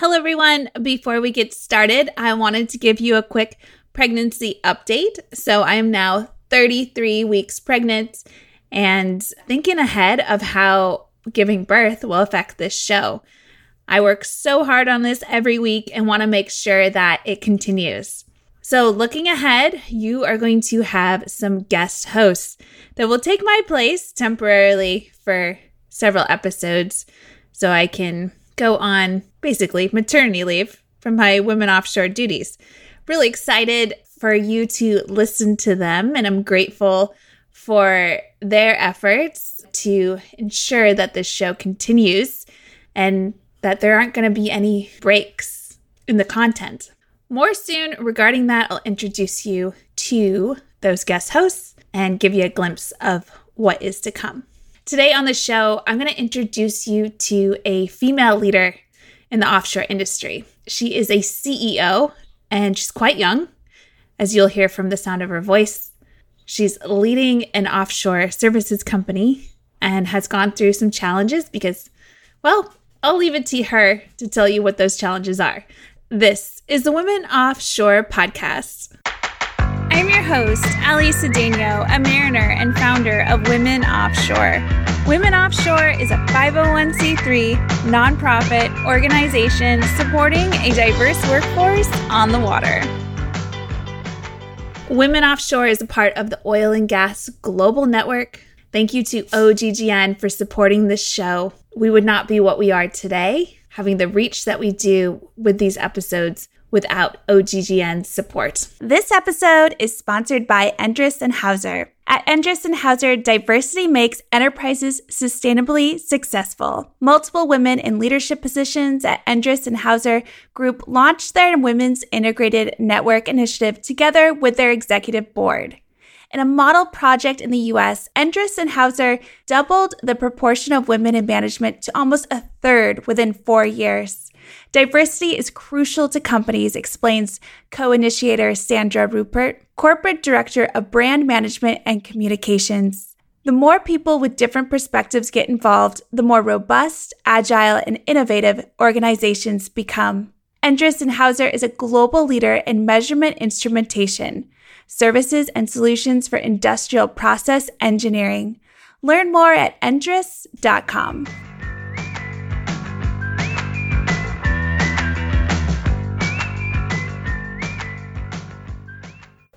Hello, everyone. Before we get started, I wanted to give you a quick pregnancy update. So, I am now 33 weeks pregnant and thinking ahead of how giving birth will affect this show. I work so hard on this every week and want to make sure that it continues. So, looking ahead, you are going to have some guest hosts that will take my place temporarily for several episodes so I can go on basically maternity leave from my women offshore duties. Really excited for you to listen to them, and I'm grateful for their efforts to ensure that this show continues and that there aren't going to be any breaks in the content. More soon regarding that, I'll introduce you to those guest hosts and give you a glimpse of what is to come. Today on the show, I'm going to introduce you to a female leader in the offshore industry. She is a CEO and she's quite young, as you'll hear from the sound of her voice. She's leading an offshore services company and has gone through some challenges because, well, I'll leave it to her to tell you what those challenges are. This is the Women Offshore Podcast. I'm your host, Allie Cedeno, a mariner and founder of Women Offshore. Women Offshore is a 501c3 nonprofit organization supporting a diverse workforce on the water. Women Offshore is a part of the Oil and Gas Global Network. Thank you to OGGN for supporting this show. We would not be what we are today, having the reach that we do with these episodes without OGGN support. This episode is sponsored by Endress and Hauser. At Endress and Hauser, diversity makes enterprises sustainably successful. Multiple women in leadership positions at Endress and Hauser Group launched their Women's Integrated Network initiative together with their executive board. In a model project in the US, Endress and Hauser doubled the proportion of women in management to almost a third within four years. Diversity is crucial to companies, explains co initiator Sandra Rupert, corporate director of brand management and communications. The more people with different perspectives get involved, the more robust, agile, and innovative organizations become. Endress and Hauser is a global leader in measurement instrumentation, services, and solutions for industrial process engineering. Learn more at endress.com.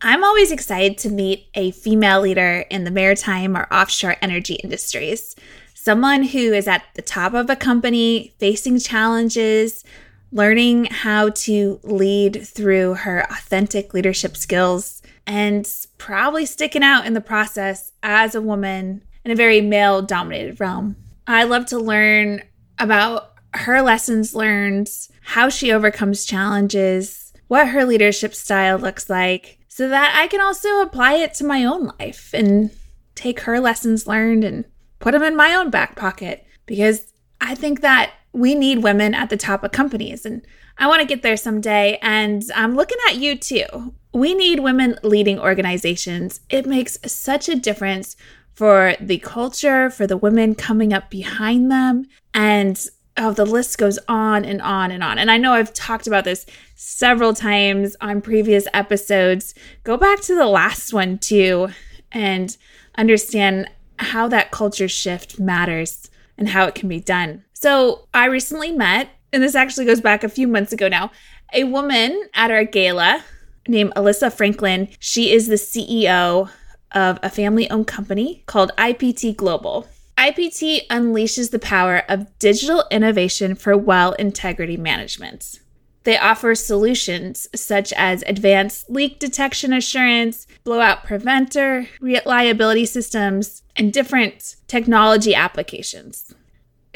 I'm always excited to meet a female leader in the maritime or offshore energy industries. Someone who is at the top of a company, facing challenges, learning how to lead through her authentic leadership skills, and probably sticking out in the process as a woman in a very male dominated realm. I love to learn about her lessons learned, how she overcomes challenges, what her leadership style looks like, so that I can also apply it to my own life and take her lessons learned and put them in my own back pocket because I think that we need women at the top of companies and I want to get there someday and I'm looking at you too. We need women leading organizations. It makes such a difference for the culture, for the women coming up behind them and oh, the list goes on and on and on. And I know I've talked about this several times on previous episodes. Go back to the last one too and understand how that culture shift matters and how it can be done. So I recently met, and this actually goes back a few months ago now, a woman at our gala named Alyssa Franklin. She is the CEO of a family owned company called IPT Global. IPT unleashes the power of digital innovation for well integrity management. They offer solutions such as advanced leak detection assurance, blowout preventer, reliability systems, and different technology applications.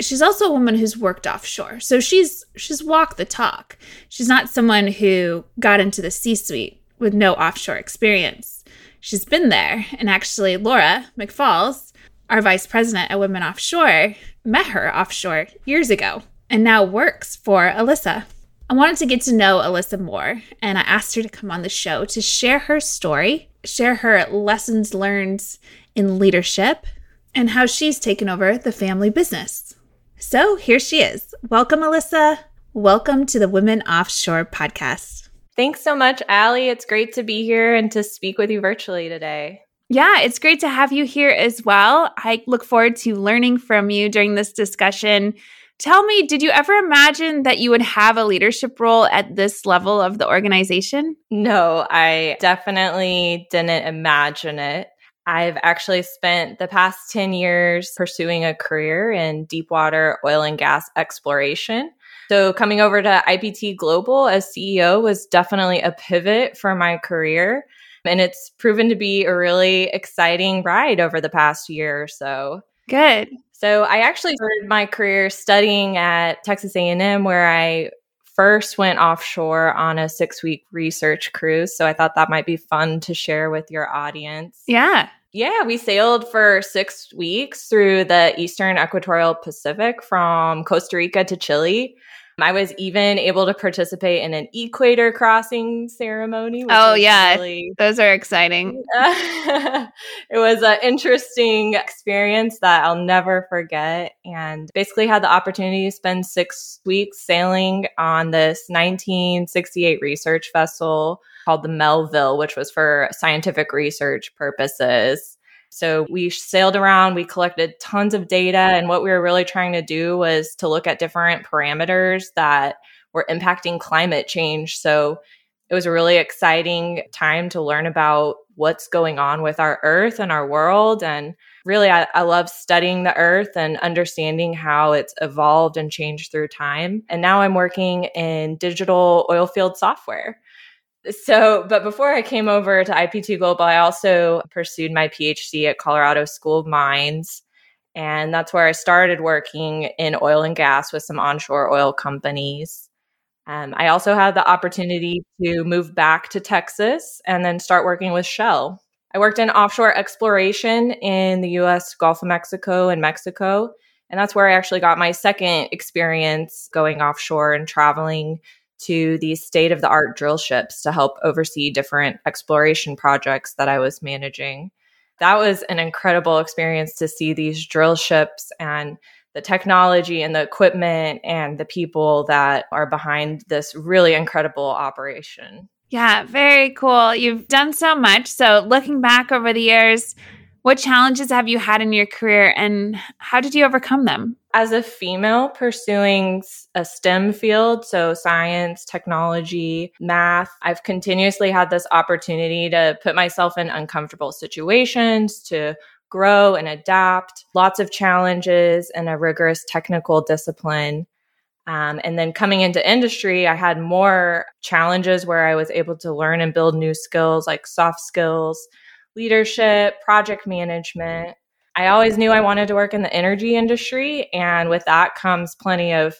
She's also a woman who's worked offshore. So she's she's walked the talk. She's not someone who got into the C-suite with no offshore experience. She's been there. And actually Laura McFalls our vice president at Women Offshore, met her offshore years ago and now works for Alyssa. I wanted to get to know Alyssa more, and I asked her to come on the show to share her story, share her lessons learned in leadership, and how she's taken over the family business. So here she is. Welcome, Alyssa. Welcome to the Women Offshore podcast. Thanks so much, Allie. It's great to be here and to speak with you virtually today. Yeah, it's great to have you here as well. I look forward to learning from you during this discussion. Tell me, did you ever imagine that you would have a leadership role at this level of the organization? No, I definitely didn't imagine it. I've actually spent the past 10 years pursuing a career in deep water oil and gas exploration. So, coming over to IPT Global as CEO was definitely a pivot for my career. And it's proven to be a really exciting ride over the past year or so. Good. So I actually started my career studying at Texas A&M where I first went offshore on a 6-week research cruise. So I thought that might be fun to share with your audience. Yeah. Yeah, we sailed for 6 weeks through the eastern equatorial Pacific from Costa Rica to Chile. I was even able to participate in an equator crossing ceremony. Oh, yeah. Really, Those are exciting. it was an interesting experience that I'll never forget. And basically had the opportunity to spend six weeks sailing on this 1968 research vessel called the Melville, which was for scientific research purposes. So we sailed around, we collected tons of data, and what we were really trying to do was to look at different parameters that were impacting climate change. So it was a really exciting time to learn about what's going on with our earth and our world. And really, I, I, love studying the earth and understanding how it's evolved and changed through time. And now I'm working in digital oil field software. So, but before I came over to IPT Global, I also pursued my PhD at Colorado School of Mines. And that's where I started working in oil and gas with some onshore oil companies. Um, I also had the opportunity to move back to Texas and then start working with Shell. I worked in offshore exploration in the US Gulf of Mexico and Mexico. And that's where I actually got my second experience going offshore and traveling to these state of the art drill ships to help oversee different exploration projects that I was managing. That was an incredible experience to see these drill ships and the technology and the equipment and the people that are behind this really incredible operation. Yeah, very cool. You've done so much. So, looking back over the years, what challenges have you had in your career and how did you overcome them? As a female pursuing a STEM field, so science, technology, math, I've continuously had this opportunity to put myself in uncomfortable situations, to grow and adapt, lots of challenges and a rigorous technical discipline. Um, and then coming into industry, I had more challenges where I was able to learn and build new skills like soft skills, leadership, project management. I always knew I wanted to work in the energy industry. And with that comes plenty of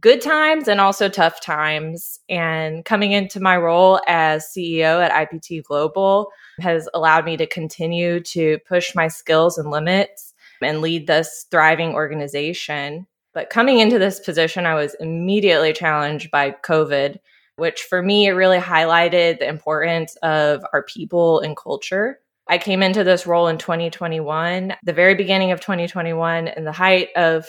good times and also tough times. And coming into my role as CEO at IPT Global has allowed me to continue to push my skills and limits and lead this thriving organization. But coming into this position, I was immediately challenged by COVID, which for me, it really highlighted the importance of our people and culture. I came into this role in 2021, the very beginning of 2021, in the height of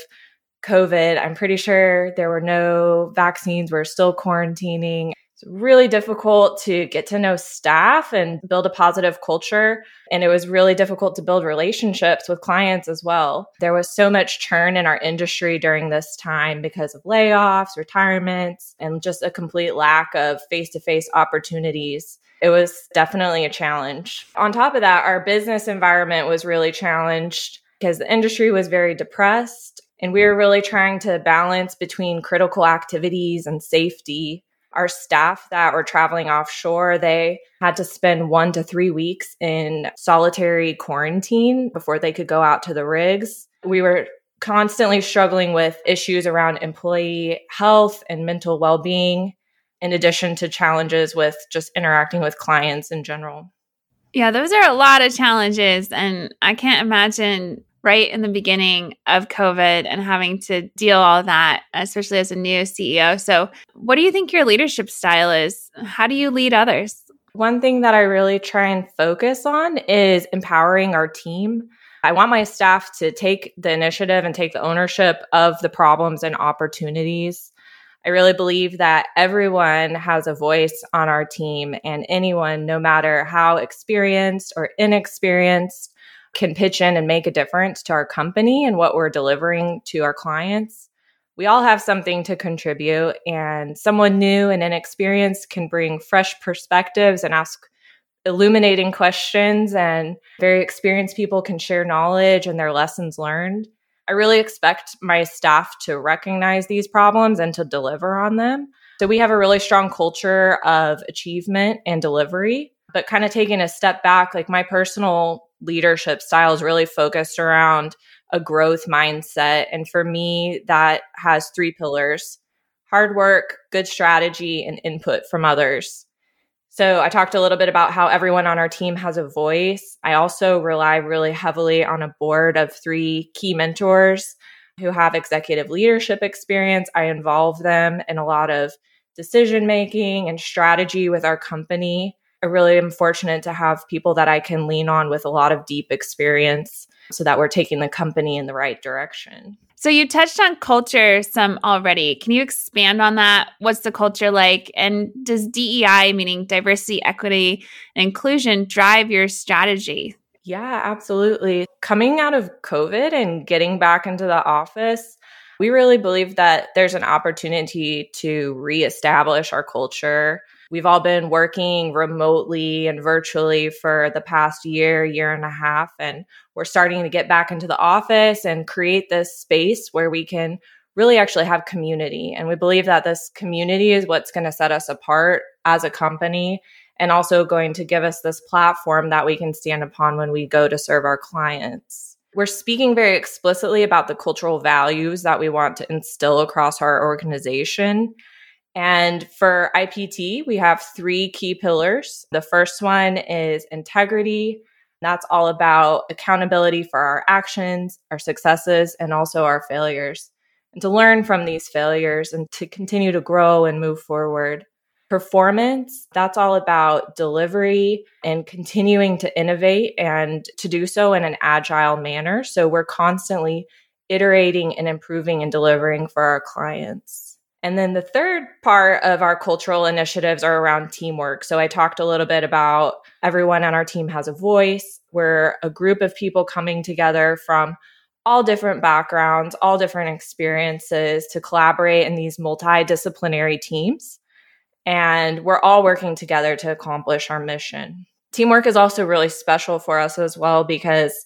COVID. I'm pretty sure there were no vaccines. We're still quarantining. Really difficult to get to know staff and build a positive culture. And it was really difficult to build relationships with clients as well. There was so much churn in our industry during this time because of layoffs, retirements, and just a complete lack of face to face opportunities it was definitely a challenge. On top of that, our business environment was really challenged because the industry was very depressed and we were really trying to balance between critical activities and safety. Our staff that were traveling offshore, they had to spend one to three weeks in solitary quarantine before they could go out to the rigs. We were constantly struggling with issues around employee health and mental well being in addition to challenges with just interacting with clients in general. Yeah, those are a lot of challenges. And I can't imagine right in the beginning of COVID and having to deal all that, especially as a new CEO. So, what do you think your leadership style is? How do you lead others? One thing that I really try and focus on is empowering our team. I want my staff to take the initiative and take the ownership of the problems and opportunities I really believe that everyone has a voice on our team, and anyone, no matter how experienced or inexperienced, can pitch in and make a difference to our company and what we're delivering to our clients. We all have something to contribute, and someone new and inexperienced can bring fresh perspectives and ask illuminating questions, and very experienced people can share knowledge and their lessons learned. I really expect my staff to recognize these problems and to deliver on them. So we have a really strong culture of achievement and delivery, but kind of taking a step back, like my personal leadership style is really focused around a growth mindset. And for me, that has three pillars hard work, good strategy, and input from others. So I talked a little bit about how everyone on our team has a voice. I also rely really heavily on a board of three key mentors who have executive leadership experience. I involve them in a lot of decision making and strategy with our company. I really am fortunate to have people that I can lean on with a lot of deep experience so that we're taking the company in the right direction. So you touched on culture some already. Can you expand on that? What's the culture like? And does DEI, meaning diversity, equity, and inclusion, drive your strategy? Yeah, absolutely. Coming out of COVID and getting back into the office, we really believe that there's an opportunity to reestablish our culture We've all been working remotely and virtually for the past year, year and a half, and we're starting to get back into the office and create this space where we can really actually have community. And we believe that this community is what's going to set us apart as a company and also going to give us this platform that we can stand upon when we go to serve our clients. We're speaking very explicitly about the cultural values that we want to instill across our organization. And for IPT, we have three key pillars. The first one is integrity. That's all about accountability for our actions, our successes, and also our failures. And to learn from these failures and to continue to grow and move forward. Performance, that's all about delivery and continuing to innovate and to do so in an agile manner. So we're constantly iterating and improving and delivering for our clients. And then the third part of our cultural initiatives are around teamwork. So I talked a little bit about everyone on our team has a voice. We're a group of people coming together from all different backgrounds, all different experiences to collaborate in these multidisciplinary teams. And we're all working together to accomplish our mission. Teamwork is also really special for us as well because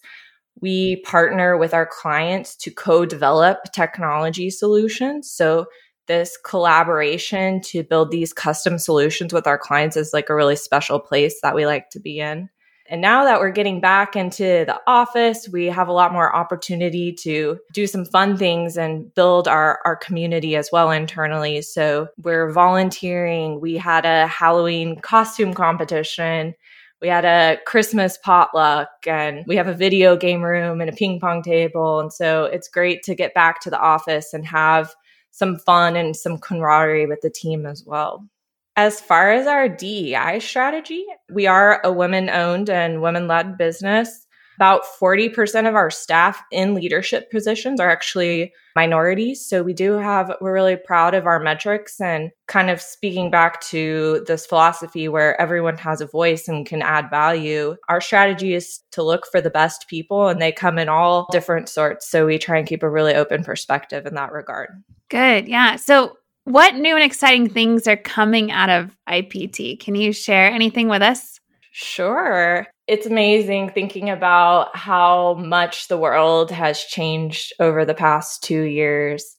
we partner with our clients to co develop technology solutions. So this collaboration to build these custom solutions with our clients is like a really special place that we like to be in. And now that we're getting back into the office, we have a lot more opportunity to do some fun things and build our, our community as well internally. So we're volunteering. We had a Halloween costume competition. We had a Christmas potluck and we have a video game room and a ping pong table. And so it's great to get back to the office and have some fun and some camaraderie with the team as well. As far as our DEI strategy, we are a women owned and women led business. About 40% of our staff in leadership positions are actually minorities. So we do have, we're really proud of our metrics and kind of speaking back to this philosophy where everyone has a voice and can add value. Our strategy is to look for the best people and they come in all different sorts. So we try and keep a really open perspective in that regard. Good. Yeah. So what new and exciting things are coming out of IPT? Can you share anything with us? Sure. It's amazing thinking about how much the world has changed over the past two years.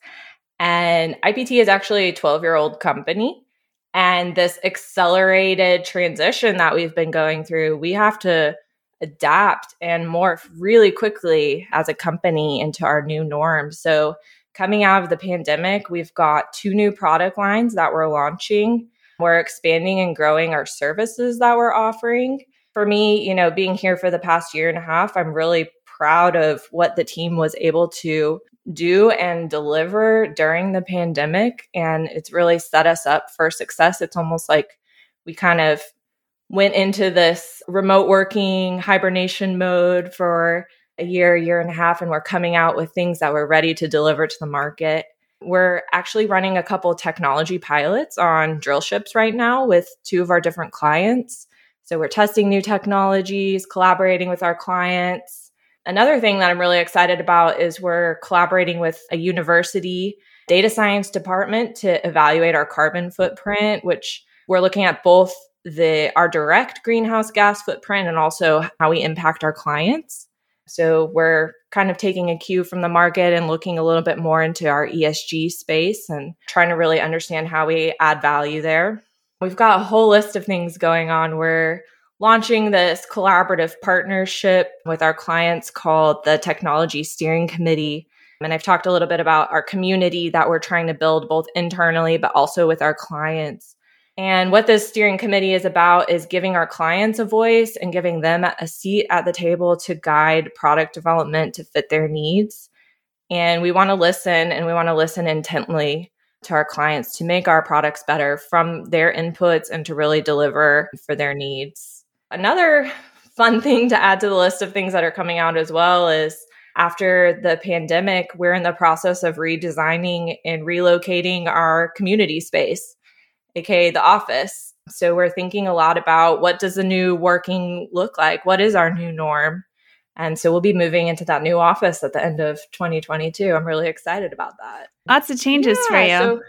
And IPT is actually a 12 year old company. And this accelerated transition that we've been going through, we have to adapt and morph really quickly as a company into our new norm. So, coming out of the pandemic, we've got two new product lines that we're launching. We're expanding and growing our services that we're offering for me, you know, being here for the past year and a half, I'm really proud of what the team was able to do and deliver during the pandemic. And it's really set us up for success. It's almost like we kind of went into this remote working hibernation mode for a year, year and a half, and we're coming out with things that we're ready to deliver to the market. We're actually running a couple technology pilots on drill ships right now with two of our different clients. So we're testing new technologies, collaborating with our clients. Another thing that I'm really excited about is we're collaborating with a university data science department to evaluate our carbon footprint, which we're looking at both the our direct greenhouse gas footprint and also how we impact our clients. So we're kind of taking a cue from the market and looking a little bit more into our ESG space and trying to really understand how we add value there. We've got a whole list of things going on. We're launching this collaborative partnership with our clients called the Technology Steering Committee. And I've talked a little bit about our community that we're trying to build both internally, but also with our clients. And what this steering committee is about is giving our clients a voice and giving them a seat at the table to guide product development to fit their needs. And we want to listen and we want to listen intently to our clients to make our products better from their inputs and to really deliver for their needs. Another fun thing to add to the list of things that are coming out as well is after the pandemic, we're in the process of redesigning and relocating our community space aka the office. So we're thinking a lot about what does the new working look like? What is our new norm? And so we'll be moving into that new office at the end of 2022. I'm really excited about that. Lots of changes yeah, for you. So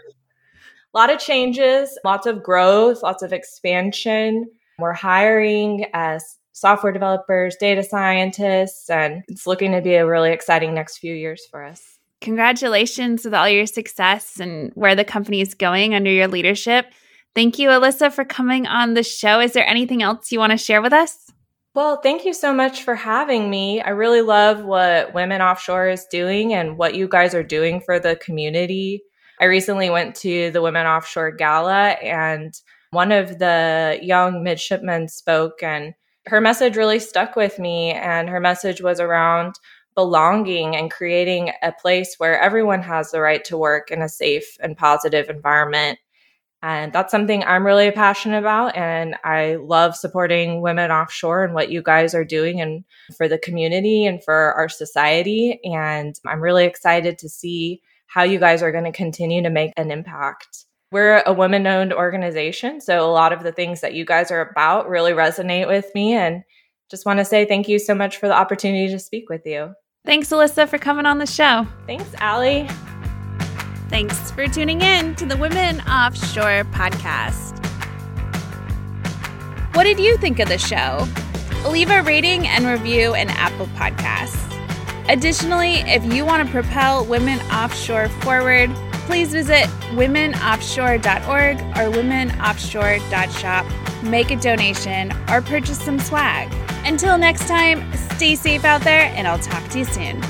a lot of changes, lots of growth, lots of expansion. We're hiring as software developers, data scientists, and it's looking to be a really exciting next few years for us. Congratulations with all your success and where the company is going under your leadership. Thank you, Alyssa, for coming on the show. Is there anything else you want to share with us? Well, thank you so much for having me. I really love what Women Offshore is doing and what you guys are doing for the community. I recently went to the Women Offshore Gala and one of the young midshipmen spoke and her message really stuck with me. And her message was around belonging and creating a place where everyone has the right to work in a safe and positive environment. And that's something I'm really passionate about. And I love supporting women offshore and what you guys are doing and for the community and for our society. And I'm really excited to see how you guys are going to continue to make an impact. We're a women owned organization. So a lot of the things that you guys are about really resonate with me. And just want to say thank you so much for the opportunity to speak with you. Thanks, Alyssa, for coming on the show. Thanks, Allie. Thanks for tuning in to the Women Offshore podcast. What did you think of the show? Leave a rating and review in Apple Podcasts. Additionally, if you want to propel women offshore forward, please visit womenoffshore.org or womenoffshore.shop, make a donation, or purchase some swag. Until next time, stay safe out there, and I'll talk to you soon.